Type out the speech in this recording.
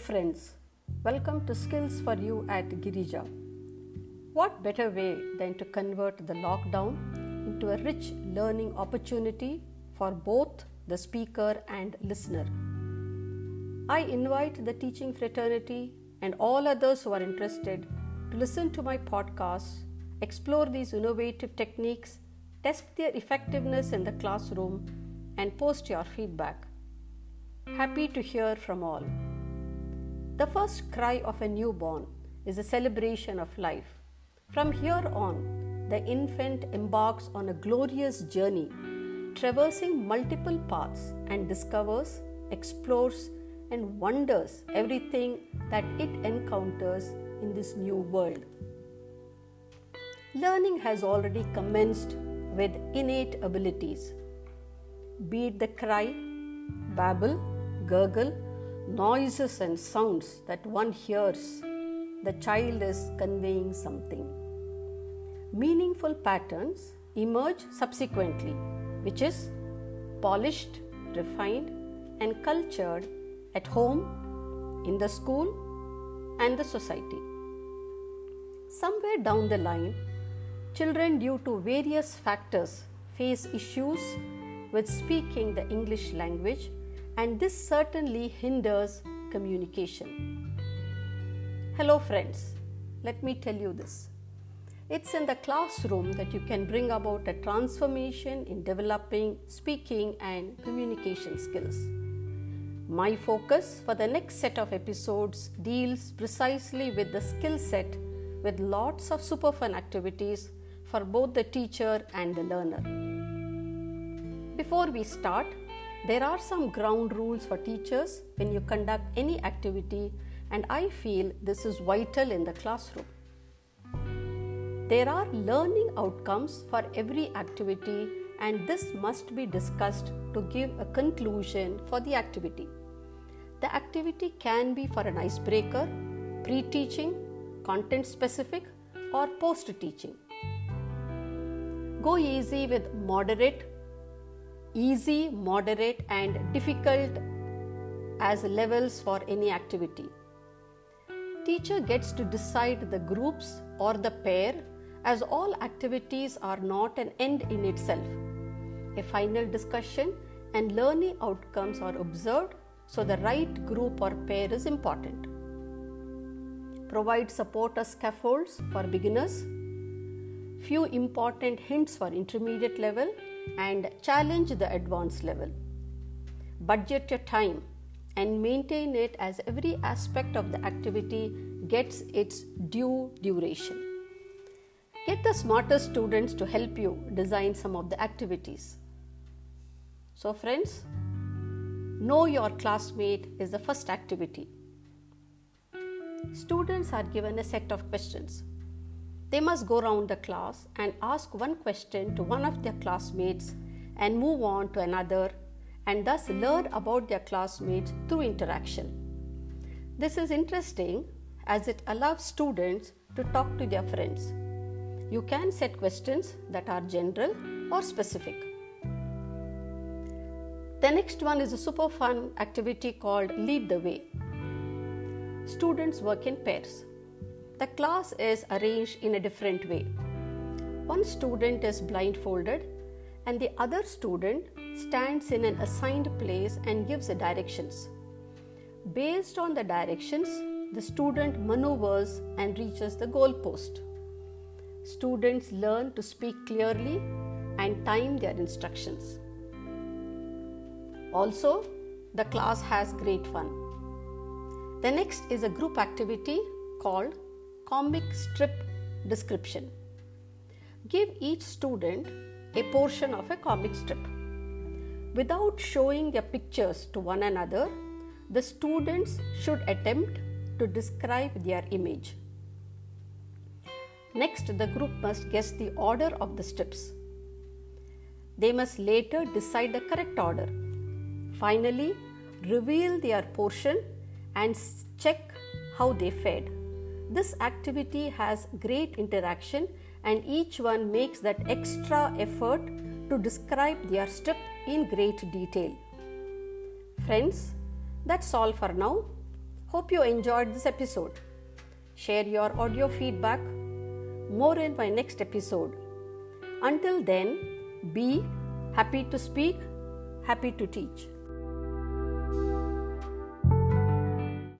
friends. Welcome to Skills for You at Girija. What better way than to convert the lockdown into a rich learning opportunity for both the speaker and listener? I invite the teaching fraternity and all others who are interested to listen to my podcast, explore these innovative techniques, test their effectiveness in the classroom, and post your feedback. Happy to hear from all. The first cry of a newborn is a celebration of life. From here on, the infant embarks on a glorious journey, traversing multiple paths and discovers, explores, and wonders everything that it encounters in this new world. Learning has already commenced with innate abilities, be it the cry, babble, gurgle, noises and sounds that one hears, the child is conveying something. Meaningful patterns emerge subsequently, which is polished, refined, and cultured at home, in the school, and the society. Somewhere down the line, children, due to various factors, face issues with speaking the English language and this certainly hinders communication. Hello, friends. Let me tell you this. It's in the classroom that you can bring about a transformation in developing speaking and communication skills. My focus for the next set of episodes deals precisely with the skill set with lots of super fun activities for both the teacher and the learner. Before we start, there are some ground rules for teachers when you conduct any activity, and I feel this is vital in the classroom. There are learning outcomes for every activity, and this must be discussed to give a conclusion for the activity. The activity can be for an icebreaker, pre teaching, content specific, or post teaching. Go easy with moderate easy, moderate, and difficult as levels for any activity. Teacher gets to decide the groups or the pair as all activities are not an end in itself. A final discussion and learning outcomes are observed, so the right group or pair is important. Provide support as scaffolds for beginners. Few important hints for intermediate level and challenge the advanced level. Budget your time and maintain it as every aspect of the activity gets its due duration. Get the smartest students to help you design some of the activities. So, friends, know your classmate is the first activity. Students are given a set of questions they must go around the class and ask one question to one of their classmates and move on to another and thus learn about their classmates through interaction. This is interesting as it allows students to talk to their friends. You can set questions that are general or specific. The next one is a super fun activity called Lead the Way. Students work in pairs the class is arranged in a different way. One student is blindfolded and the other student stands in an assigned place and gives the directions. Based on the directions, the student maneuvers and reaches the goal post. Students learn to speak clearly and time their instructions. Also, the class has great fun. The next is a group activity called comic strip description. Give each student a portion of a comic strip. Without showing their pictures to one another, the students should attempt to describe their image. Next, the group must guess the order of the strips. They must later decide the correct order. Finally, reveal their portion and check how they fared. This activity has great interaction and each one makes that extra effort to describe their step in great detail. Friends, that's all for now. Hope you enjoyed this episode. Share your audio feedback. More in my next episode. Until then, be happy to speak, happy to teach.